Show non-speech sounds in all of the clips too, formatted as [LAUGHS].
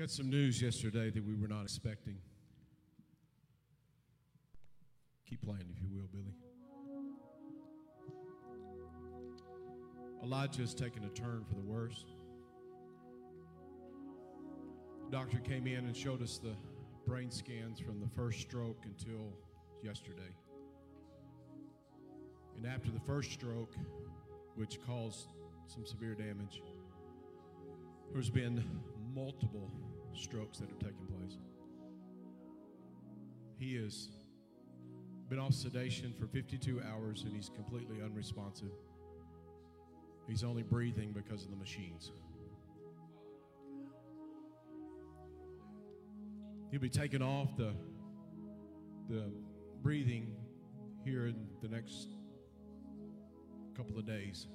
Got some news yesterday that we were not expecting. Keep playing, if you will, Billy. Elijah's taken a turn for the worse. The doctor came in and showed us the brain scans from the first stroke until yesterday. And after the first stroke, which caused some severe damage, there's been multiple strokes that have taken place. He has been off sedation for 52 hours and he's completely unresponsive. He's only breathing because of the machines. He'll be taken off the, the breathing here in the next couple of days.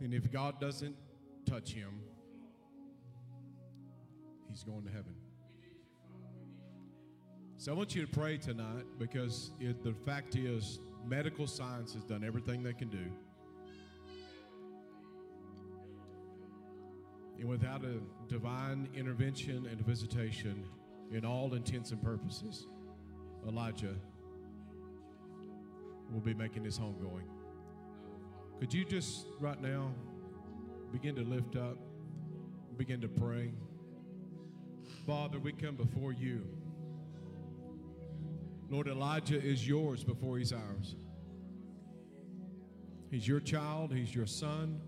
And if God doesn't touch him, he's going to heaven. So I want you to pray tonight because it, the fact is, medical science has done everything they can do. And without a divine intervention and visitation, in all intents and purposes, Elijah will be making his home going. Could you just right now begin to lift up, begin to pray? Father, we come before you. Lord, Elijah is yours before he's ours. He's your child, he's your son,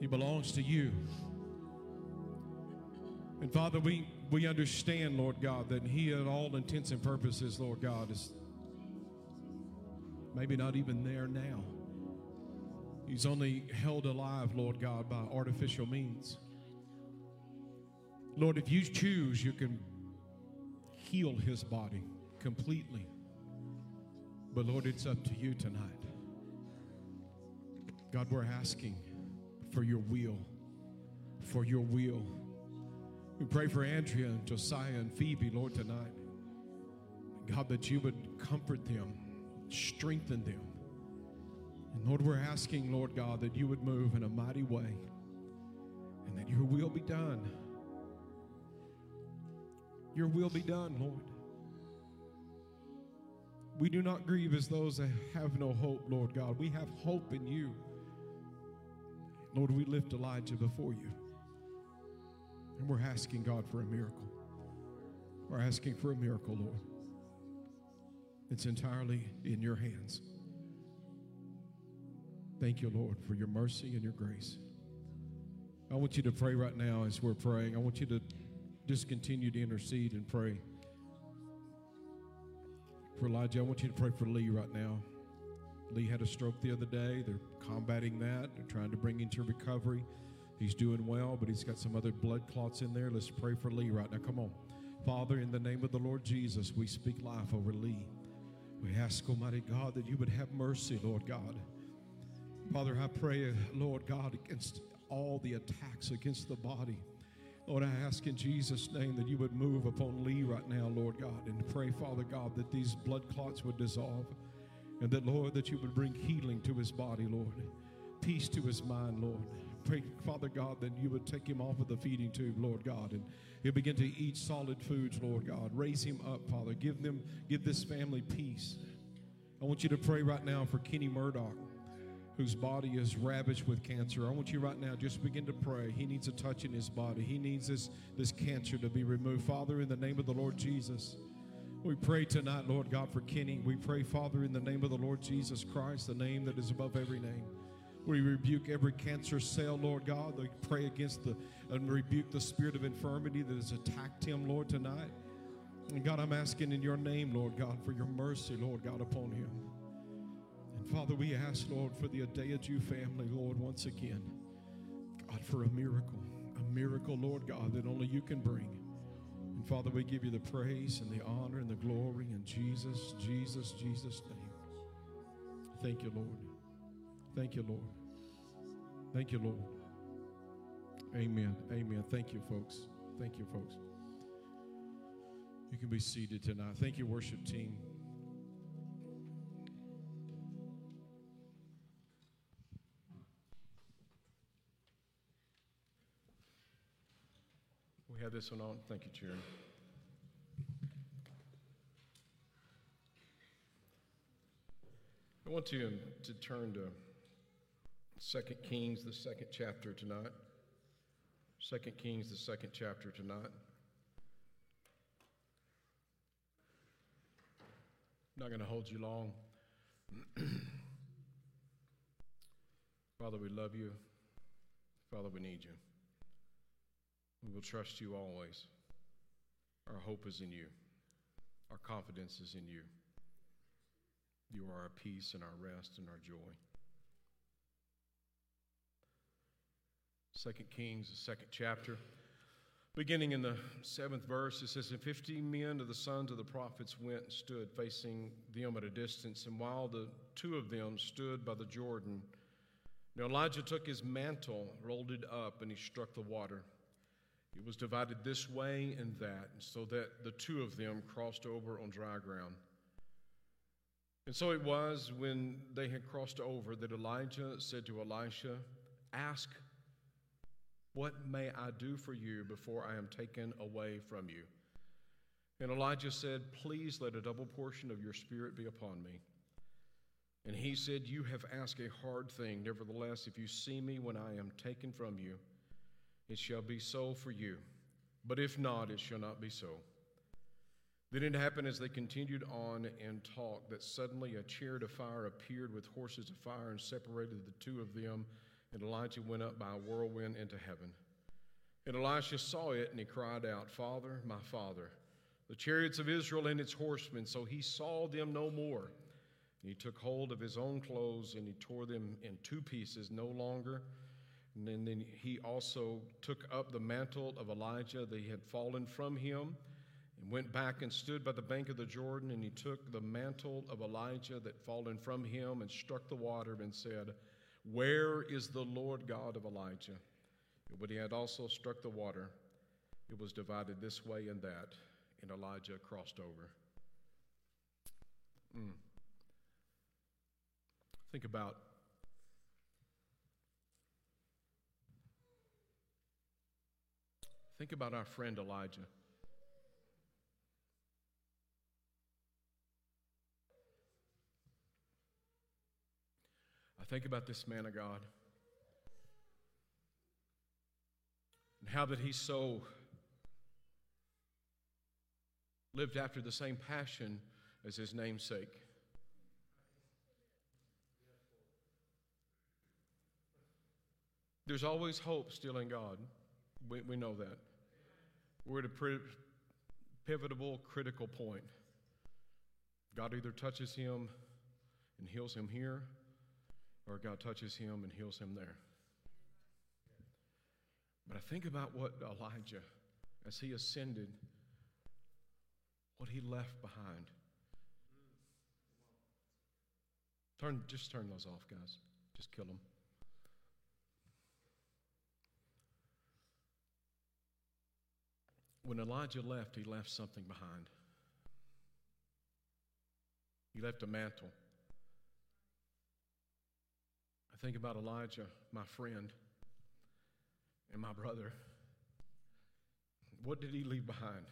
he belongs to you. And Father, we, we understand, Lord God, that he, in all intents and purposes, Lord God, is maybe not even there now. He's only held alive, Lord God, by artificial means. Lord, if you choose, you can heal his body completely. But Lord, it's up to you tonight. God, we're asking for your will, for your will. We pray for Andrea and Josiah and Phoebe, Lord, tonight. God, that you would comfort them, strengthen them. And Lord, we're asking, Lord God, that you would move in a mighty way and that your will be done. Your will be done, Lord. We do not grieve as those that have no hope, Lord God. We have hope in you. Lord, we lift Elijah before you. And we're asking God for a miracle. We're asking for a miracle, Lord. It's entirely in your hands. Thank you, Lord, for your mercy and your grace. I want you to pray right now as we're praying. I want you to just continue to intercede and pray for Elijah. I want you to pray for Lee right now. Lee had a stroke the other day. They're combating that. They're trying to bring him to recovery. He's doing well, but he's got some other blood clots in there. Let's pray for Lee right now. Come on. Father, in the name of the Lord Jesus, we speak life over Lee. We ask, Almighty God, that you would have mercy, Lord God. Father, I pray, Lord God, against all the attacks against the body. Lord, I ask in Jesus' name that you would move upon Lee right now, Lord God, and pray, Father God, that these blood clots would dissolve. And that, Lord, that you would bring healing to his body, Lord. Peace to his mind, Lord. Pray, Father God, that you would take him off of the feeding tube, Lord God, and he'll begin to eat solid foods, Lord God. Raise him up, Father. Give them, give this family peace. I want you to pray right now for Kenny Murdoch, whose body is ravaged with cancer. I want you right now just begin to pray. He needs a touch in his body. He needs this, this cancer to be removed. Father, in the name of the Lord Jesus. We pray tonight, Lord God, for Kenny. We pray, Father, in the name of the Lord Jesus Christ, the name that is above every name. We rebuke every cancer cell, Lord God. We pray against the and rebuke the spirit of infirmity that has attacked him, Lord, tonight. And God, I'm asking in your name, Lord God, for your mercy, Lord God, upon him. Father, we ask, Lord, for the Adeaju family, Lord, once again. God, for a miracle, a miracle, Lord God, that only you can bring. And Father, we give you the praise and the honor and the glory in Jesus, Jesus, Jesus' name. Thank you, Lord. Thank you, Lord. Thank you, Lord. Amen. Amen. Thank you, folks. Thank you, folks. You can be seated tonight. Thank you, worship team. Have this one on. Thank you, Chair. I want you um, to turn to 2 Kings, the second chapter tonight. 2 Kings, the second chapter tonight. Not going to hold you long. [CLEARS THROAT] Father, we love you. Father, we need you. We will trust you always. Our hope is in you, our confidence is in you. You are our peace and our rest and our joy. Second Kings, the second chapter. Beginning in the seventh verse, it says, And fifty men of the sons of the prophets went and stood facing them at a distance. And while the two of them stood by the Jordan, now Elijah took his mantle, rolled it up, and he struck the water. It was divided this way and that, so that the two of them crossed over on dry ground. And so it was when they had crossed over that Elijah said to Elisha, Ask, what may I do for you before I am taken away from you? And Elijah said, Please let a double portion of your spirit be upon me. And he said, You have asked a hard thing. Nevertheless, if you see me when I am taken from you, it shall be so for you. But if not, it shall not be so. Then it happened as they continued on and talked that suddenly a chariot of fire appeared with horses of fire and separated the two of them, and Elijah went up by a whirlwind into heaven. And Elisha saw it, and he cried out, Father, my father, the chariots of Israel and its horsemen. So he saw them no more. And he took hold of his own clothes, and he tore them in two pieces, no longer. And then, he also took up the mantle of Elijah that had fallen from him and went back and stood by the bank of the Jordan, and he took the mantle of Elijah that fallen from him and struck the water and said, Where is the Lord God of Elijah? But he had also struck the water. It was divided this way and that, and Elijah crossed over. Mm. Think about Think about our friend Elijah. I think about this man of God and how that he so lived after the same passion as his namesake. There's always hope still in God. We, we know that. We're at a pivotal, critical point. God either touches him and heals him here, or God touches him and heals him there. But I think about what Elijah, as he ascended, what he left behind. Turn, just turn those off, guys. Just kill them. When Elijah left, he left something behind. He left a mantle. I think about Elijah, my friend, and my brother. What did he leave behind?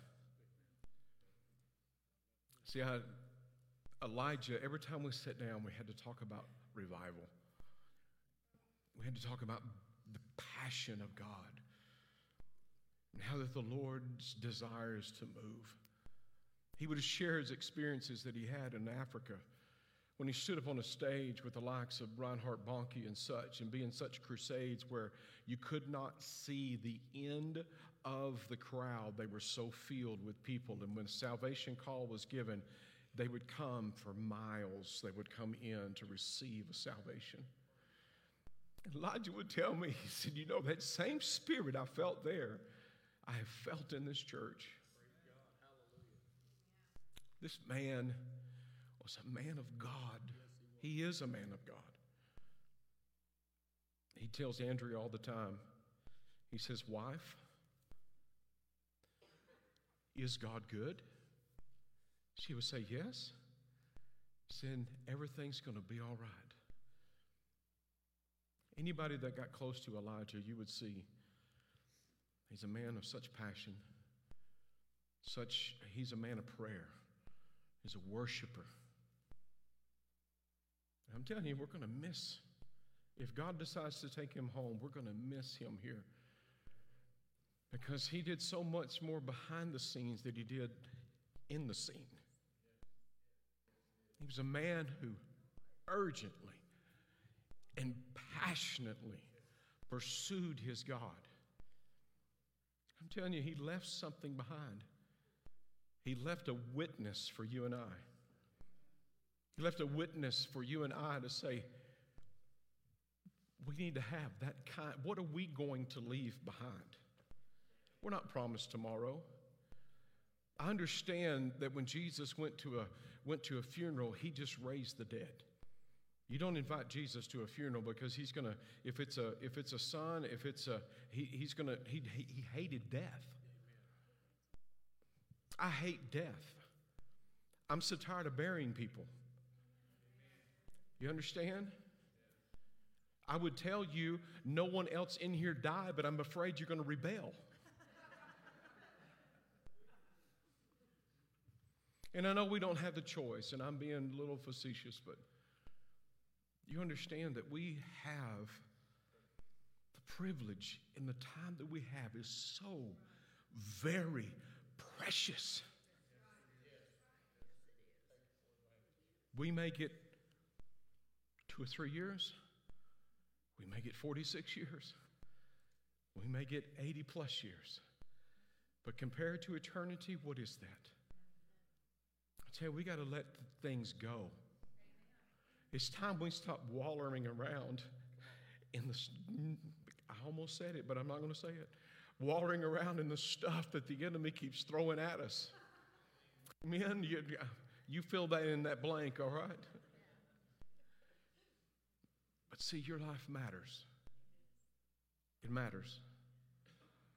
See, I, Elijah, every time we sat down, we had to talk about revival. We had to talk about the passion of God and how that the Lord's desires to move. He would share his experiences that he had in Africa when he stood up on a stage with the likes of Reinhard Bonnke and such, and be in such crusades where you could not see the end of the crowd. They were so filled with people. And when salvation call was given, they would come for miles. They would come in to receive a salvation. Elijah would tell me, he said, You know, that same spirit I felt there, I have felt in this church. This man was a man of God. He is a man of God. He tells Andrea all the time, he says, Wife, is God good? She would say, Yes. Then everything's going to be all right. Anybody that got close to Elijah, you would see He's a man of such passion. Such he's a man of prayer. He's a worshiper. I'm telling you, we're going to miss. If God decides to take him home, we're going to miss him here. Because he did so much more behind the scenes than he did in the scene. He was a man who urgently and passionately pursued his God. I'm telling you, he left something behind. He left a witness for you and I. He left a witness for you and I to say, we need to have that kind. What are we going to leave behind? We're not promised tomorrow. I understand that when Jesus went to a, went to a funeral, he just raised the dead. You don't invite Jesus to a funeral because he's gonna, if it's a, if it's a son, if it's a, he, he's gonna, he, he hated death. I hate death. I'm so tired of burying people. You understand? I would tell you no one else in here died, but I'm afraid you're going to rebel. and I know we don't have the choice, and I'm being a little facetious, but you understand that we have the privilege and the time that we have is so very precious. We may get two or three years, we may get 46 years, we may get 80 plus years. But compared to eternity, what is that? I tell you, we got to let things go. It's time we stop wallowing around in the. I almost said it, but I'm not going to say it. Wallowing around in the stuff that the enemy keeps throwing at us. Men, you, you fill that in that blank, all right? But see, your life matters. It matters.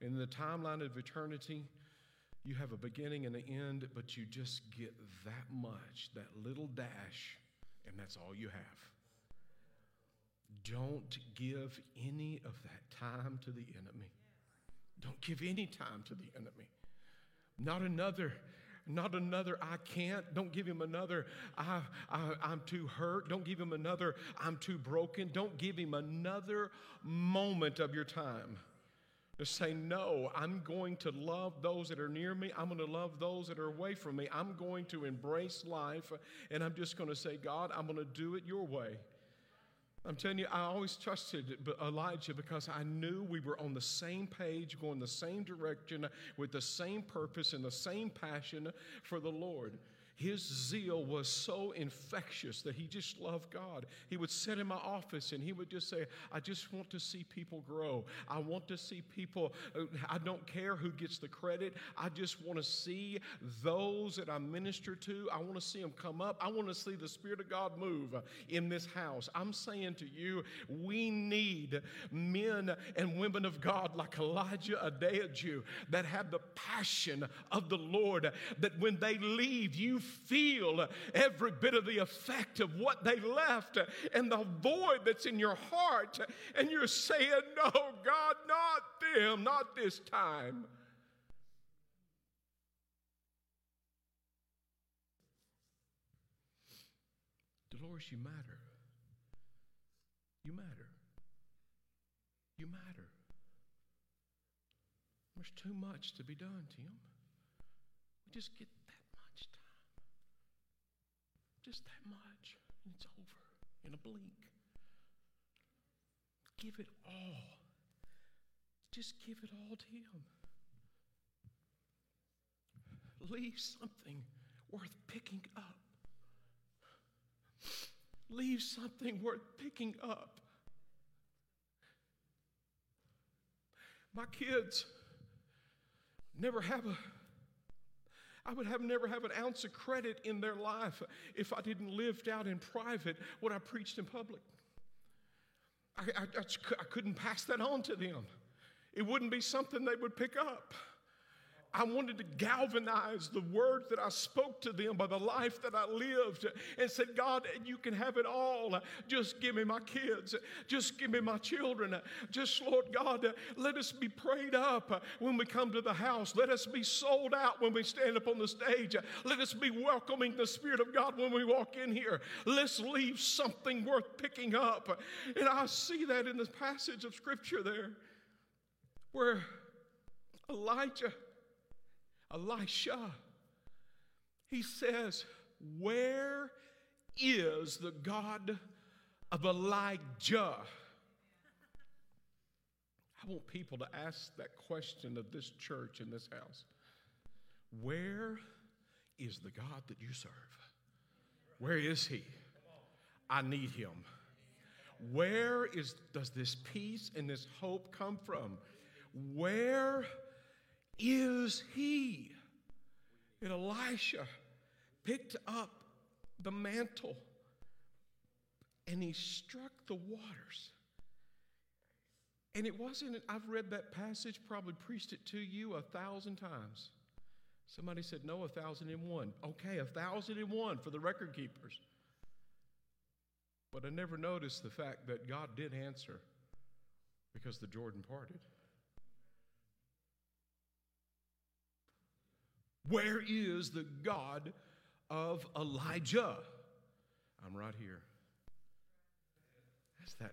In the timeline of eternity, you have a beginning and an end, but you just get that much, that little dash and that's all you have. Don't give any of that time to the enemy. Don't give any time to the enemy. Not another not another I can't. Don't give him another I, I, I'm too hurt. Don't give him another I'm too broken. Don't give him another moment of your time to say, No, I'm going to love those that are near me. I'm going to love those that are away from me. I'm going to embrace life, and I'm just going to say, God, I'm going to do it your way. I'm telling you, I always trusted Elijah because I knew we were on the same page, going the same direction, with the same purpose and the same passion for the Lord. His zeal was so infectious that he just loved God. He would sit in my office and he would just say, I just want to see people grow. I want to see people, uh, I don't care who gets the credit. I just want to see those that I minister to. I want to see them come up. I want to see the Spirit of God move in this house. I'm saying to you, we need men and women of God like Elijah Adeaju that have the passion of the Lord, that when they leave, you feel every bit of the effect of what they left and the void that's in your heart. And you're saying, No, God, not them, not this time. Dolores, you matter. You matter. You matter. There's too much to be done, Tim. We just get just that much, and it's over in a blink. Give it all. Just give it all to Him. Leave something worth picking up. Leave something worth picking up. My kids never have a I would have never have an ounce of credit in their life if I didn't lived out in private what I preached in public. I, I, I couldn't pass that on to them. It wouldn't be something they would pick up. I wanted to galvanize the words that I spoke to them by the life that I lived and said, God, you can have it all. Just give me my kids. Just give me my children. Just, Lord God, let us be prayed up when we come to the house. Let us be sold out when we stand up on the stage. Let us be welcoming the Spirit of God when we walk in here. Let's leave something worth picking up. And I see that in this passage of Scripture there where Elijah Elisha. He says, Where is the God of Elijah? I want people to ask that question of this church in this house. Where is the God that you serve? Where is he? I need him. Where is does this peace and this hope come from? Where is he? And Elisha picked up the mantle and he struck the waters. And it wasn't, I've read that passage, probably preached it to you a thousand times. Somebody said, no, a thousand and one. Okay, a thousand and one for the record keepers. But I never noticed the fact that God did answer because the Jordan parted. Where is the God of Elijah? I'm right here. As that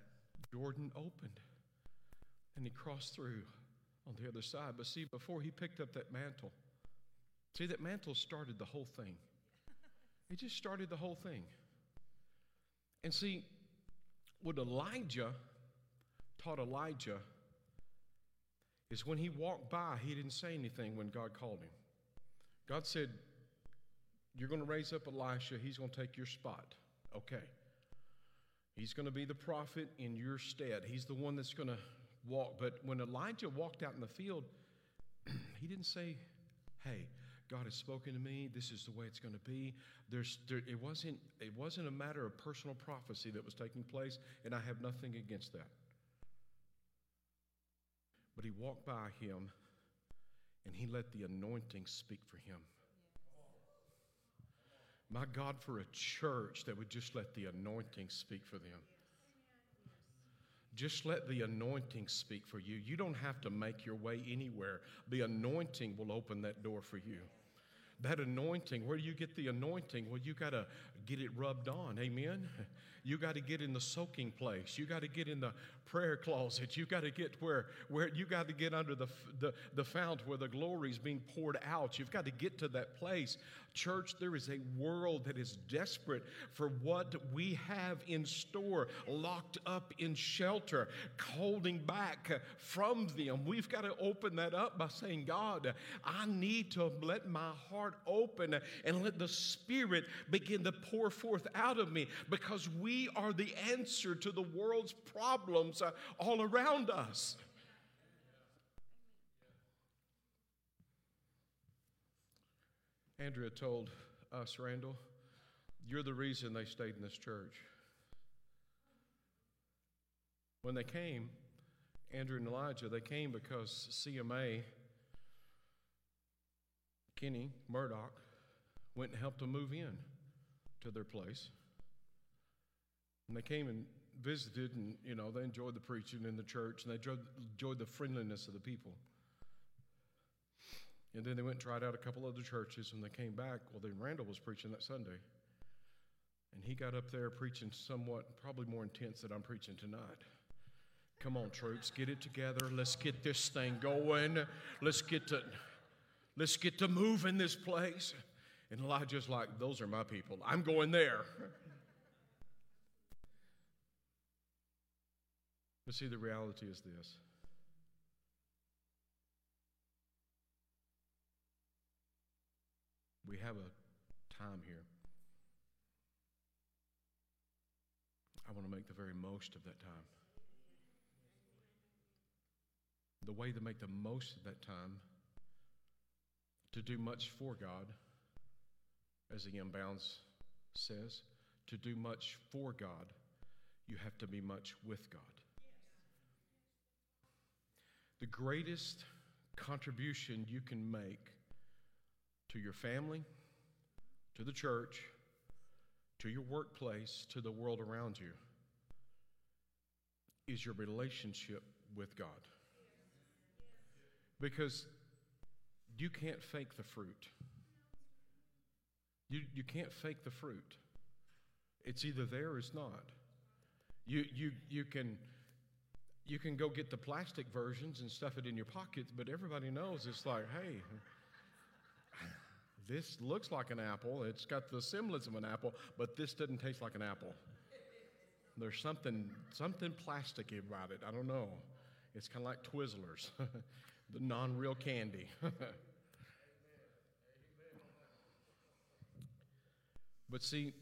Jordan opened and he crossed through on the other side. But see, before he picked up that mantle, see, that mantle started the whole thing. It just started the whole thing. And see, what Elijah taught Elijah is when he walked by, he didn't say anything when God called him. God said, You're going to raise up Elisha. He's going to take your spot. Okay. He's going to be the prophet in your stead. He's the one that's going to walk. But when Elijah walked out in the field, [CLEARS THROAT] he didn't say, Hey, God has spoken to me. This is the way it's going to be. There's, there, it, wasn't, it wasn't a matter of personal prophecy that was taking place, and I have nothing against that. But he walked by him and he let the anointing speak for him. My God, for a church that would just let the anointing speak for them. Just let the anointing speak for you. You don't have to make your way anywhere. The anointing will open that door for you. That anointing, where do you get the anointing? Well, you got to get it rubbed on. Amen. You got to get in the soaking place. You got to get in the prayer closet. You got to get where, where you got to get under the, the, the fount where the glory is being poured out. You've got to get to that place. Church, there is a world that is desperate for what we have in store, locked up in shelter, holding back from them. We've got to open that up by saying, God, I need to let my heart open and let the Spirit begin to pour forth out of me because we are the answer to the world's problems uh, all around us. Andrea told us, Randall, you're the reason they stayed in this church. When they came, Andrew and Elijah, they came because CMA, Kenny Murdoch, went and helped them move in to their place. And they came and visited, and you know, they enjoyed the preaching in the church, and they enjoyed the friendliness of the people. And then they went and tried out a couple other churches, and they came back. Well, then Randall was preaching that Sunday. And he got up there preaching somewhat, probably more intense than I'm preaching tonight. Come on, troops, get it together. Let's get this thing going. Let's get to, let's get to move in this place. And Elijah's like, those are my people. I'm going there. [LAUGHS] But see, the reality is this We have a time here. I want to make the very most of that time. The way to make the most of that time, to do much for God, as the E.M. Bounds says, to do much for God, you have to be much with God. The greatest contribution you can make to your family, to the church, to your workplace, to the world around you is your relationship with God. Because you can't fake the fruit. You, you can't fake the fruit. It's either there or it's not. You, you, you, can, you can go get the plastic versions and stuff it in your pockets, but everybody knows it's like, hey, this looks like an apple. It's got the semblance of an apple, but this doesn't taste like an apple. There's something, something plasticky about it. I don't know. It's kind of like Twizzlers, [LAUGHS] the non real candy. [LAUGHS] but see,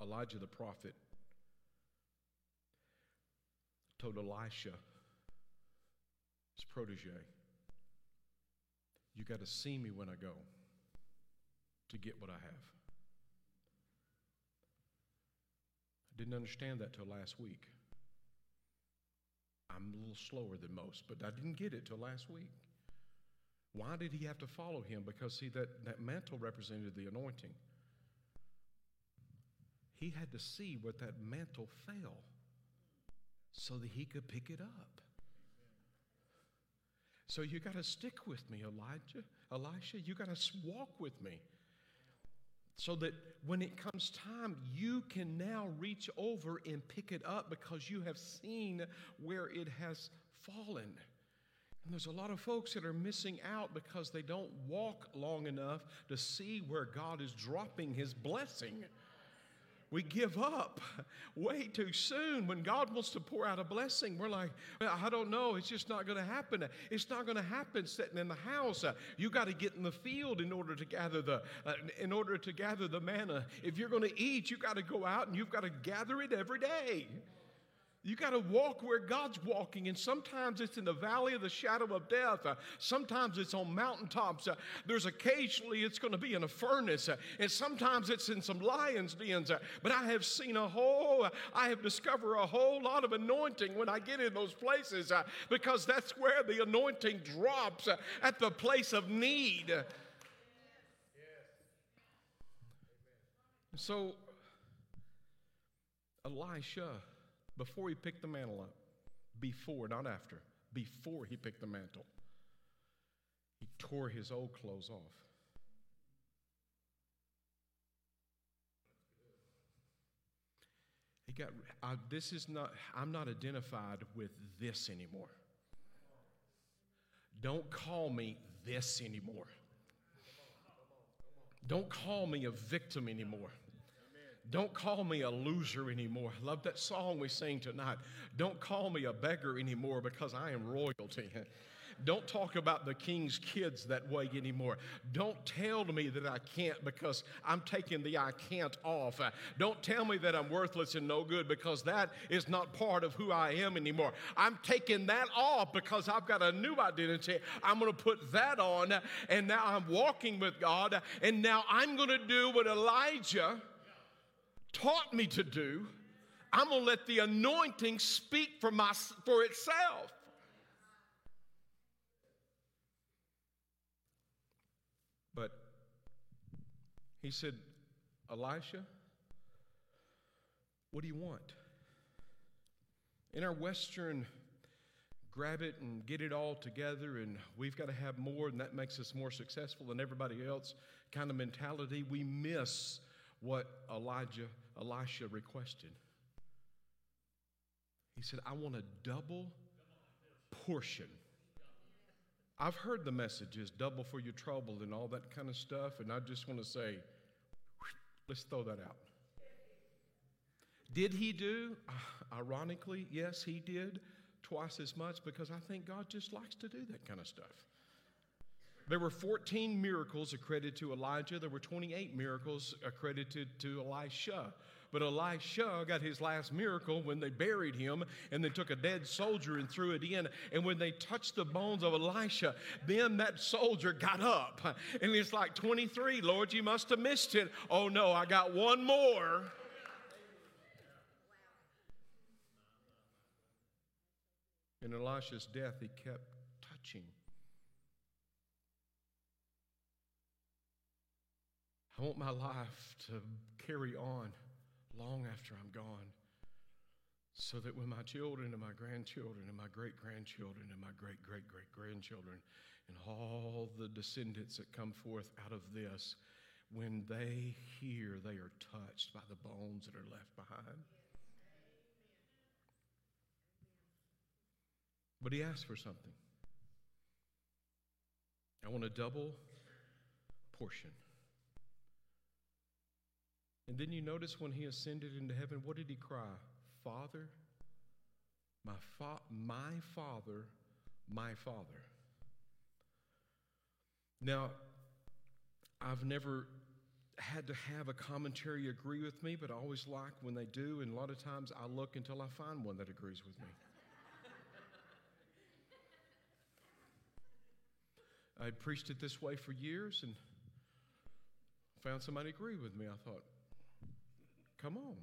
Elijah the prophet told Elisha, his protege, You got to see me when I go to get what I have. I didn't understand that till last week. I'm a little slower than most, but I didn't get it till last week. Why did he have to follow him? Because, see, that, that mantle represented the anointing. He had to see where that mantle fell so that he could pick it up. So you got to stick with me, Elijah. Elisha, you got to walk with me so that when it comes time, you can now reach over and pick it up because you have seen where it has fallen. And there's a lot of folks that are missing out because they don't walk long enough to see where God is dropping His blessing. We give up way too soon. When God wants to pour out a blessing, we're like, I don't know, it's just not going to happen. It's not going to happen sitting in the house. You got to get in the field in order to gather the uh, in order to gather the manna. If you're going to eat, you got to go out and you've got to gather it every day. You got to walk where God's walking, and sometimes it's in the valley of the shadow of death. Uh, sometimes it's on mountaintops. Uh, there's occasionally it's going to be in a furnace, uh, and sometimes it's in some lions' dens. Uh, but I have seen a whole, uh, I have discovered a whole lot of anointing when I get in those places uh, because that's where the anointing drops at the place of need. So, Elisha before he picked the mantle up. Before, not after. Before he picked the mantle, he tore his old clothes off. He got, this is not, I'm not identified with this anymore. Don't call me this anymore. Don't call me a victim anymore. Don't call me a loser anymore. I love that song we sing tonight. Don't call me a beggar anymore because I am royalty. [LAUGHS] Don't talk about the king's kids that way anymore. Don't tell me that I can't because I'm taking the I can't off. Don't tell me that I'm worthless and no good because that is not part of who I am anymore. I'm taking that off because I've got a new identity. I'm going to put that on, and now I'm walking with God, and now I'm going to do what Elijah taught me to do, I'm going to let the anointing speak for, my, for itself. But he said, Elisha, what do you want? In our Western, grab it and get it all together, and we've got to have more, and that makes us more successful than everybody else kind of mentality, we miss what Elijah, Elisha requested. He said, I want a double portion. I've heard the messages, double for your trouble and all that kind of stuff, and I just want to say, let's throw that out. Did he do? Uh, ironically, yes, he did twice as much because I think God just likes to do that kind of stuff. There were 14 miracles accredited to Elijah. There were 28 miracles accredited to Elisha. But Elisha got his last miracle when they buried him and they took a dead soldier and threw it in. And when they touched the bones of Elisha, then that soldier got up. And it's like 23, Lord, you must have missed it. Oh no, I got one more. In Elisha's death, he kept touching. I want my life to carry on long after I'm gone so that when my children and my grandchildren and my great grandchildren and my great great great grandchildren and all the descendants that come forth out of this, when they hear, they are touched by the bones that are left behind. But he asked for something. I want a double portion. And then you notice when he ascended into heaven, what did he cry? Father, my, fa- my Father, my Father. Now, I've never had to have a commentary agree with me, but I always like when they do, and a lot of times I look until I find one that agrees with me. [LAUGHS] I preached it this way for years and found somebody agree with me. I thought, come on.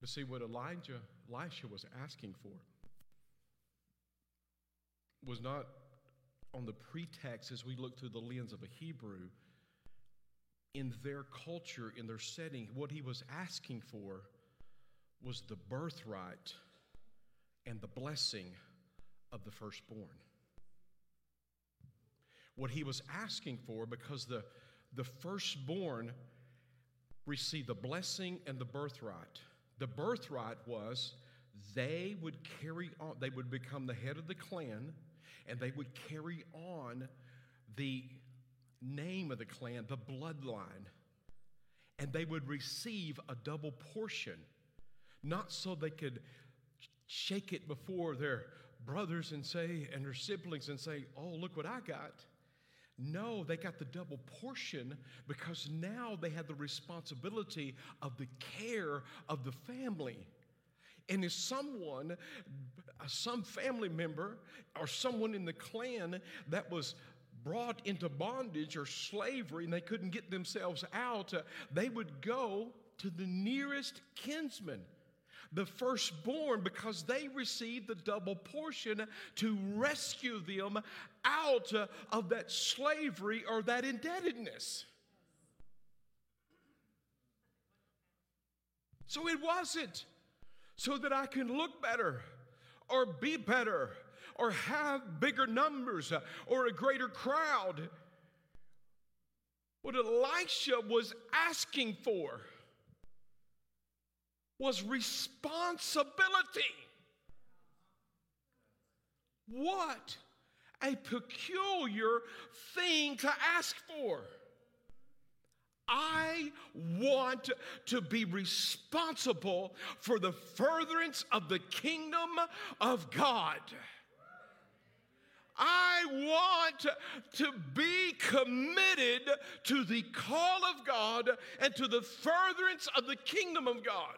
But see what Elijah, Elisha was asking for was not on the pretext as we look through the lens of a Hebrew. In their culture, in their setting, what he was asking for was the birthright and the blessing of the firstborn. What he was asking for, because the, the firstborn received the blessing and the birthright. The birthright was they would carry on, they would become the head of the clan and they would carry on the name of the clan, the bloodline, and they would receive a double portion, not so they could shake it before their brothers and say, and their siblings and say, Oh, look what I got. No, they got the double portion because now they had the responsibility of the care of the family. And if someone, uh, some family member, or someone in the clan that was brought into bondage or slavery and they couldn't get themselves out, uh, they would go to the nearest kinsman the firstborn because they received the double portion to rescue them out of that slavery or that indebtedness. So it wasn't so that I can look better or be better or have bigger numbers or a greater crowd. What Elisha was asking for was responsibility. What a peculiar thing to ask for. I want to be responsible for the furtherance of the kingdom of God. I want to be committed to the call of God and to the furtherance of the kingdom of God.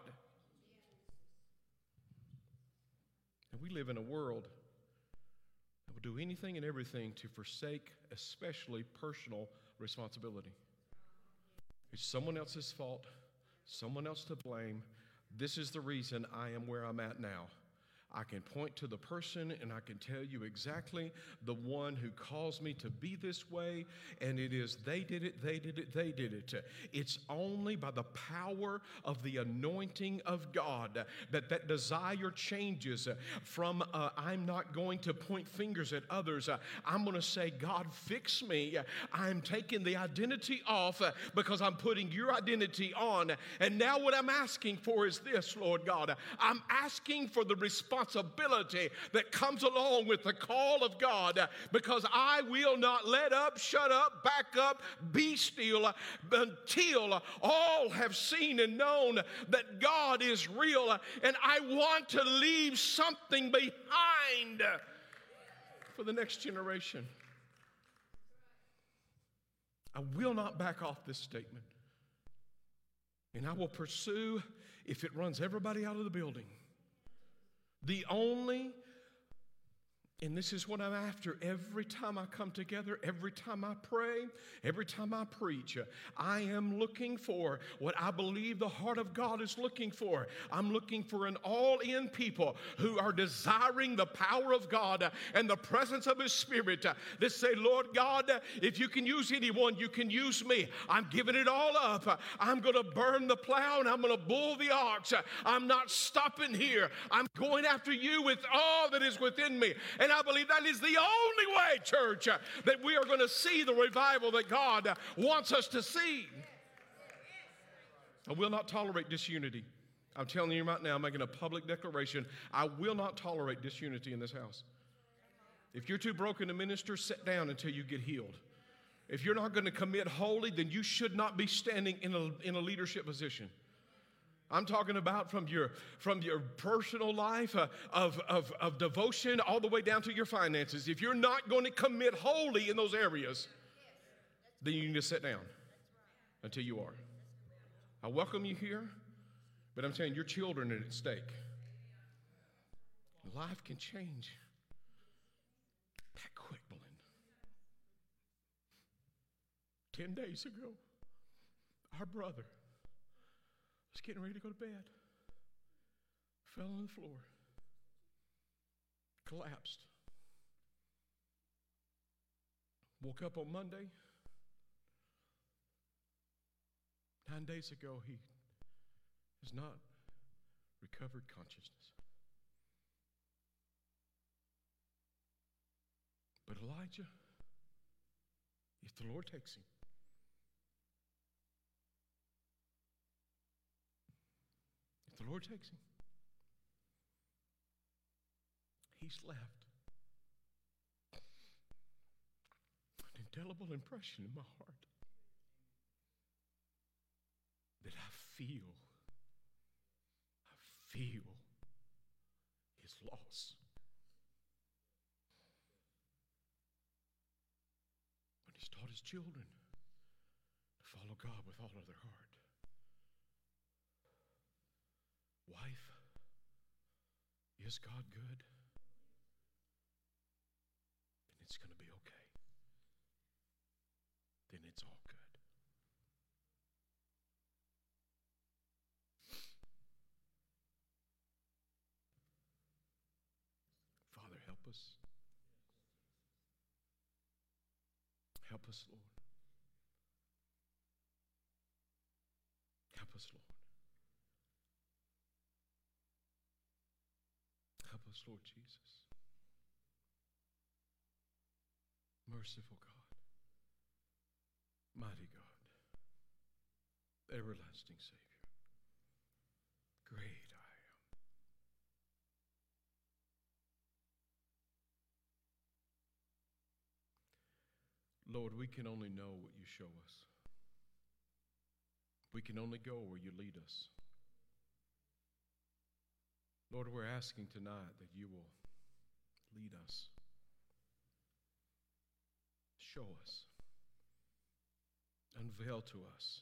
And we live in a world that will do anything and everything to forsake, especially personal responsibility. It's someone else's fault, someone else to blame. This is the reason I am where I'm at now. I can point to the person and I can tell you exactly the one who caused me to be this way. And it is they did it, they did it, they did it. It's only by the power of the anointing of God that that desire changes from uh, I'm not going to point fingers at others. I'm going to say, God, fix me. I'm taking the identity off because I'm putting your identity on. And now what I'm asking for is this, Lord God. I'm asking for the response responsibility that comes along with the call of God because I will not let up, shut up, back up, be still until all have seen and known that God is real. And I want to leave something behind for the next generation. I will not back off this statement. And I will pursue if it runs everybody out of the building. The only And this is what I'm after every time I come together, every time I pray, every time I preach. I am looking for what I believe the heart of God is looking for. I'm looking for an all in people who are desiring the power of God and the presence of His Spirit. That say, Lord God, if you can use anyone, you can use me. I'm giving it all up. I'm going to burn the plow and I'm going to bull the ox. I'm not stopping here. I'm going after you with all that is within me. And I believe that is the only way, church, that we are going to see the revival that God wants us to see. I will not tolerate disunity. I'm telling you right now, I'm making a public declaration. I will not tolerate disunity in this house. If you're too broken to minister, sit down until you get healed. If you're not going to commit wholly, then you should not be standing in a, in a leadership position. I'm talking about from your, from your personal life uh, of, of, of devotion all the way down to your finances. If you're not going to commit wholly in those areas, then you need to sit down until you are. I welcome you here, but I'm saying your children are at stake. Life can change that quick, Belinda. Ten days ago, our brother was getting ready to go to bed. Fell on the floor. Collapsed. Woke up on Monday. Nine days ago, he has not recovered consciousness. But Elijah, if the Lord takes him, The Lord takes him. He's left an indelible impression in my heart that I feel, I feel his loss. When he's taught his children to follow God with all of their heart. Wife, is God good? Then it's going to be okay. Then it's all good. Father, help us. Help us, Lord. Help us, Lord. Help us, Lord Jesus. Merciful God, mighty God, everlasting Savior, great I am. Lord, we can only know what you show us. We can only go where you lead us. Lord, we're asking tonight that you will lead us, show us, unveil to us.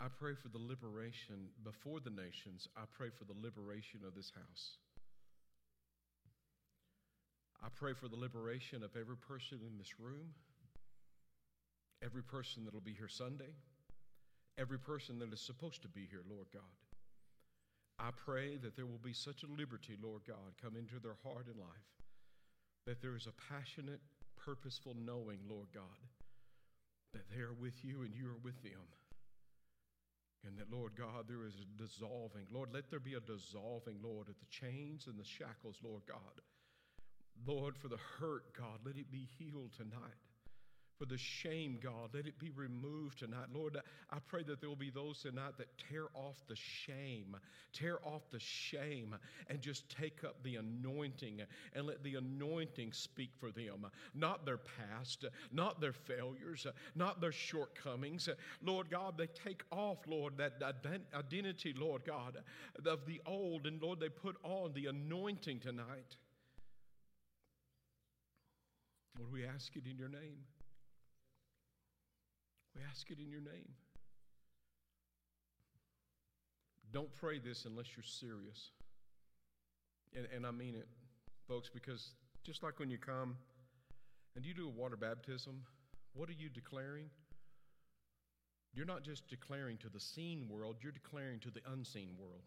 I pray for the liberation before the nations. I pray for the liberation of this house. I pray for the liberation of every person in this room, every person that will be here Sunday, every person that is supposed to be here, Lord God. I pray that there will be such a liberty, Lord God, come into their heart and life, that there is a passionate, purposeful knowing, Lord God, that they are with you and you are with them. And that, Lord God, there is a dissolving. Lord, let there be a dissolving, Lord, of the chains and the shackles, Lord God. Lord, for the hurt, God, let it be healed tonight for the shame, God. Let it be removed tonight. Lord, I pray that there will be those tonight that tear off the shame, tear off the shame, and just take up the anointing and let the anointing speak for them. Not their past, not their failures, not their shortcomings. Lord God, they take off, Lord, that identity, Lord God, of the old, and Lord, they put on the anointing tonight. Lord, we ask it in your name. We ask it in your name. Don't pray this unless you're serious. And, and I mean it, folks, because just like when you come and you do a water baptism, what are you declaring? You're not just declaring to the seen world, you're declaring to the unseen world.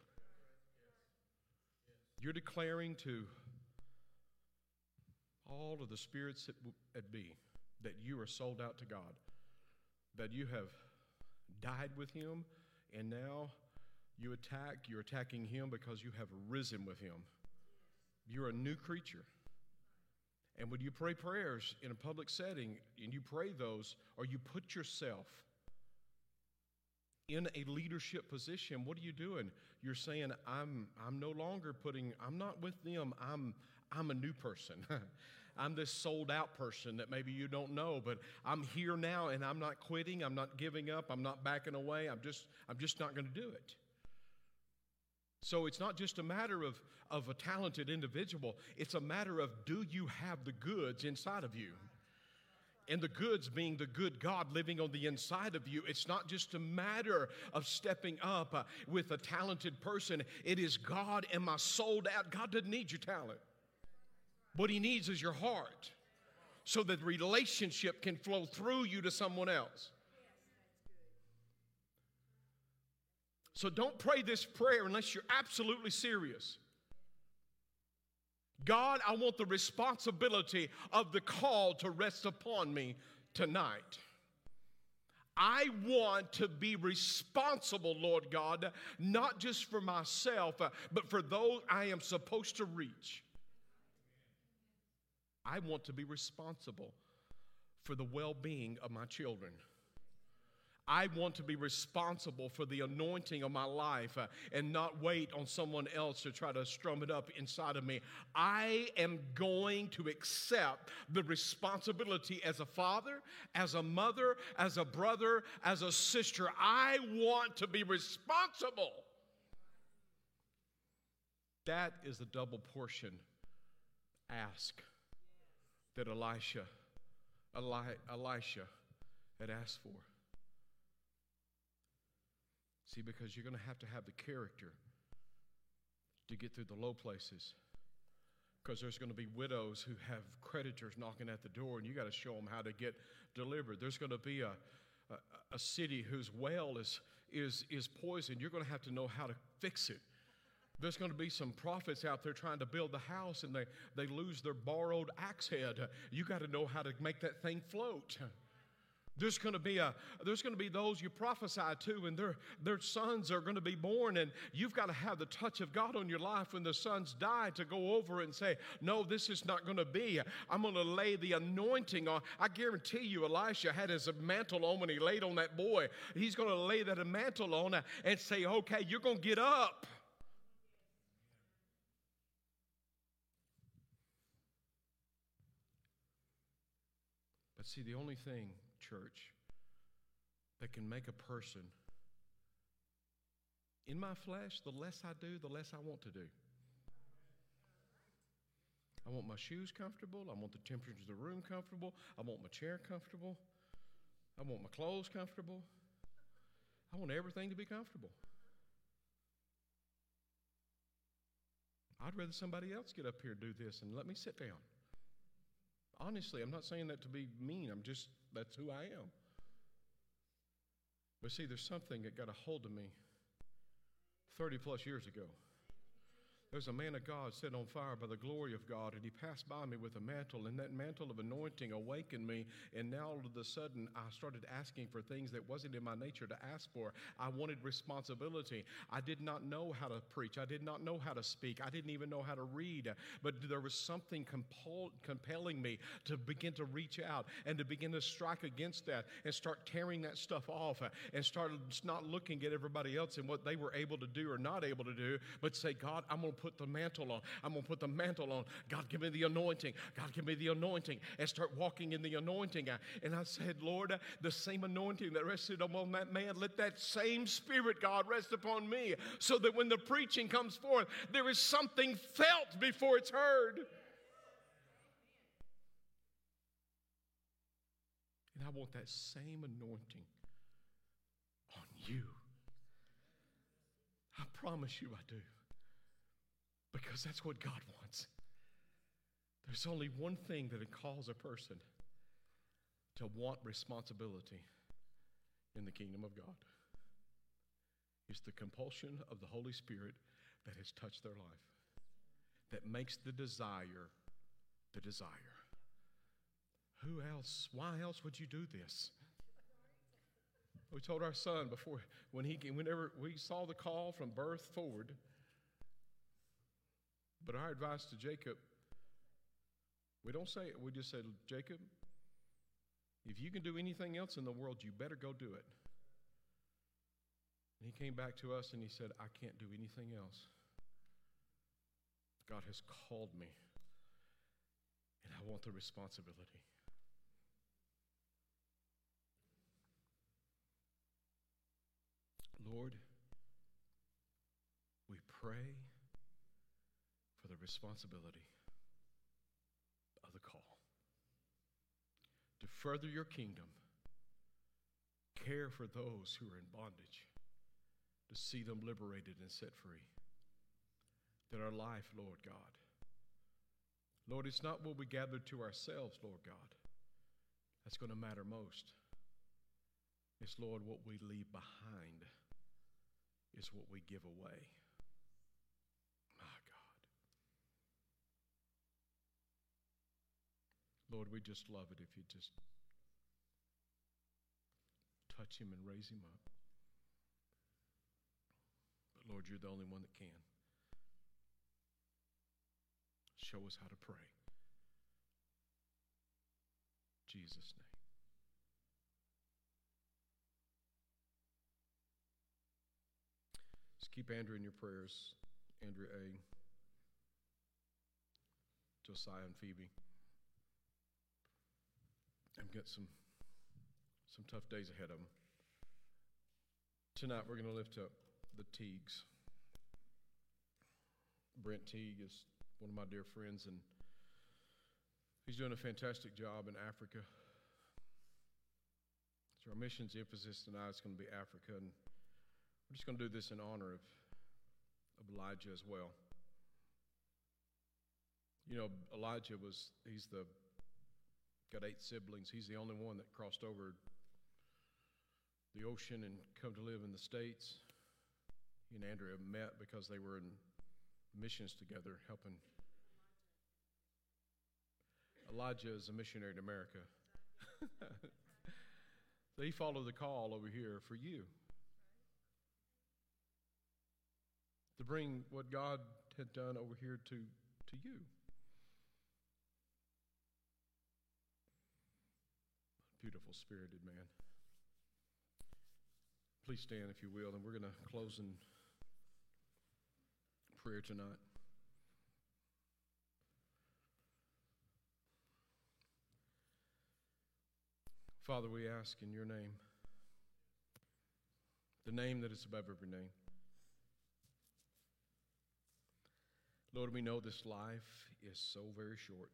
You're declaring to all of the spirits at be that you are sold out to God, that you have died with Him, and now you attack, you're attacking Him because you have risen with Him. You're a new creature. And when you pray prayers in a public setting and you pray those, or you put yourself in a leadership position, what are you doing? You're saying, I'm, I'm no longer putting, I'm not with them, I'm, I'm a new person. [LAUGHS] I'm this sold out person that maybe you don't know, but I'm here now and I'm not quitting, I'm not giving up, I'm not backing away, I'm just, I'm just not going to do it. So it's not just a matter of, of a talented individual, it's a matter of do you have the goods inside of you? and the goods being the good God living on the inside of you. It's not just a matter of stepping up uh, with a talented person, it is God, am I sold out? God doesn't need your talent. What He needs is your heart so that relationship can flow through you to someone else. So don't pray this prayer unless you're absolutely serious. God, I want the responsibility of the call to rest upon me tonight. I want to be responsible, Lord God, not just for myself, but for those I am supposed to reach. I want to be responsible for the well being of my children. I want to be responsible for the anointing of my life uh, and not wait on someone else to try to strum it up inside of me. I am going to accept the responsibility as a father, as a mother, as a brother, as a sister. I want to be responsible. That is the double portion ask that Elisha, Eli, Elisha had asked for. See, because you're going to have to have the character to get through the low places. Because there's going to be widows who have creditors knocking at the door, and you got to show them how to get delivered. There's going to be a, a, a city whose well is, is, is poisoned. You're going to have to know how to fix it. There's going to be some prophets out there trying to build the house and they, they lose their borrowed axe head. You got to know how to make that thing float. There's going to be a there's going to be those you prophesy to, and their their sons are going to be born, and you've got to have the touch of God on your life when the sons die to go over and say, "No, this is not going to be. I'm going to lay the anointing on." I guarantee you, Elisha had his mantle on when he laid on that boy. He's going to lay that mantle on and say, "Okay, you're going to get up." But see, the only thing church that can make a person, in my flesh, the less I do, the less I want to do. I want my shoes comfortable. I want the temperature of the room comfortable. I want my chair comfortable. I want my clothes comfortable. I want everything to be comfortable. I'd rather somebody else get up here do this and let me sit down. Honestly, I'm not saying that to be mean. I'm just, that's who I am. But see, there's something that got a hold of me 30 plus years ago. There's a man of God set on fire by the glory of God, and he passed by me with a mantle, and that mantle of anointing awakened me. And now all of a sudden, I started asking for things that wasn't in my nature to ask for. I wanted responsibility. I did not know how to preach, I did not know how to speak, I didn't even know how to read. But there was something compel- compelling me to begin to reach out and to begin to strike against that and start tearing that stuff off and start not looking at everybody else and what they were able to do or not able to do, but say, God, I'm going to put the mantle on. I'm going to put the mantle on. God, give me the anointing. God, give me the anointing. And start walking in the anointing. And I said, Lord, the same anointing that rested upon that man, let that same spirit, God, rest upon me so that when the preaching comes forth, there is something felt before it's heard. And I want that same anointing on you. I promise you I do Because that's what God wants. There's only one thing that it calls a person to want responsibility in the kingdom of God. It's the compulsion of the Holy Spirit that has touched their life, that makes the desire the desire. Who else? Why else would you do this? We told our son before, when he, whenever we saw the call from birth forward, but our advice to Jacob, we don't say it, we just say, Jacob, if you can do anything else in the world, you better go do it. And he came back to us and he said, I can't do anything else. God has called me, and I want the responsibility. Lord, we pray responsibility of the call to further your kingdom, care for those who are in bondage, to see them liberated and set free. That our life, Lord God, Lord, it's not what we gather to ourselves, Lord God, that's going to matter most. It's, Lord, what we leave behind is what we give away. My God. Lord, we just love it if you just touch him and raise him up. But Lord, you're the only one that can. Show us how to pray. Jesus' name. Just keep Andrew in your prayers. Andrew A. Josiah and Phoebe. I've got some some tough days ahead of them. Tonight we're going to lift up the Teagues. Brent Teague is one of my dear friends, and he's doing a fantastic job in Africa. So our mission's emphasis tonight is going to be Africa, and we're just going to do this in honor of, of Elijah as well. You know, Elijah was, he's the, got eight siblings. He's the only one that crossed over the ocean and come to live in the States. He and Andrea met because they were in missions together, helping. Elijah is a missionary in America. [LAUGHS] so he followed the call over here for you to bring what God had done over here to, to you. Beautiful spirited man. Please stand if you will, and we're going to close in prayer tonight. Father, we ask in your name, the name that is above every name. Lord, we know this life is so very short.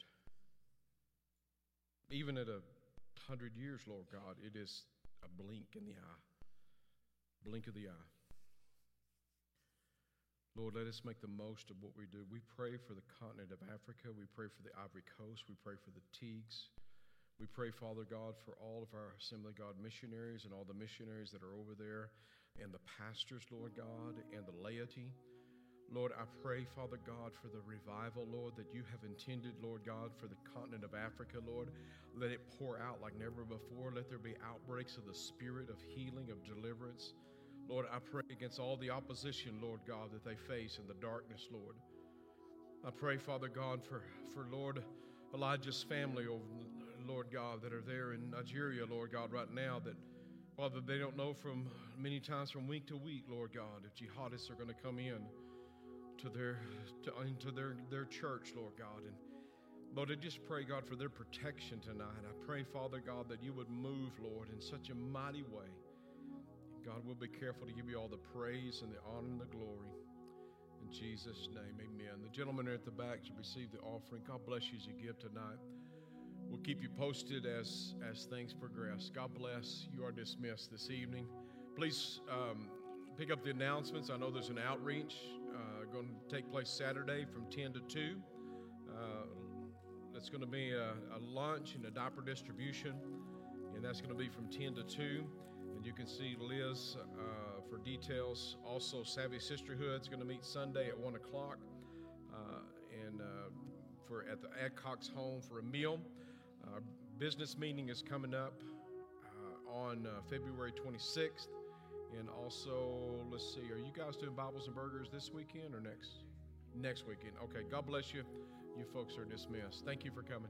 Even at a hundred years, Lord God, it is a blink in the eye. Blink of the eye. Lord, let us make the most of what we do. We pray for the continent of Africa. We pray for the Ivory Coast. We pray for the Teagues. We pray, Father God, for all of our Assembly God missionaries and all the missionaries that are over there, and the pastors, Lord God, and the laity. Lord, I pray, Father God, for the revival, Lord, that you have intended, Lord God, for the continent of Africa, Lord. Let it pour out like never before. Let there be outbreaks of the spirit of healing, of deliverance. Lord, I pray against all the opposition, Lord God, that they face in the darkness, Lord. I pray, Father God, for, for Lord Elijah's family, over, Lord God, that are there in Nigeria, Lord God, right now, that, Father, they don't know from many times from week to week, Lord God, if jihadists are going to come in to their, to, into their, their church, Lord God. And Lord, I just pray, God, for their protection tonight. I pray, Father God, that you would move, Lord, in such a mighty way. God, we'll be careful to give you all the praise and the honor and the glory. In Jesus' name, amen. The gentlemen are at the back to receive the offering. God bless you as you give tonight. We'll keep you posted as, as things progress. God bless. You are dismissed this evening. Please um, pick up the announcements. I know there's an outreach uh, going to take place Saturday from 10 to 2. Uh, that's going to be a, a, lunch and a diaper distribution, and that's going to be from 10 to 2. And you can see Liz uh, for details. Also, Savvy Sisterhood is going to meet Sunday at 1 o'clock uh, and uh, for at the Adcox home for a meal. Our business meeting is coming up uh, on February 26th. And also, let's see, are you guys doing Bibles and Burgers this weekend or next? Next weekend. Okay, God bless you. You folks are dismissed. Thank you for coming.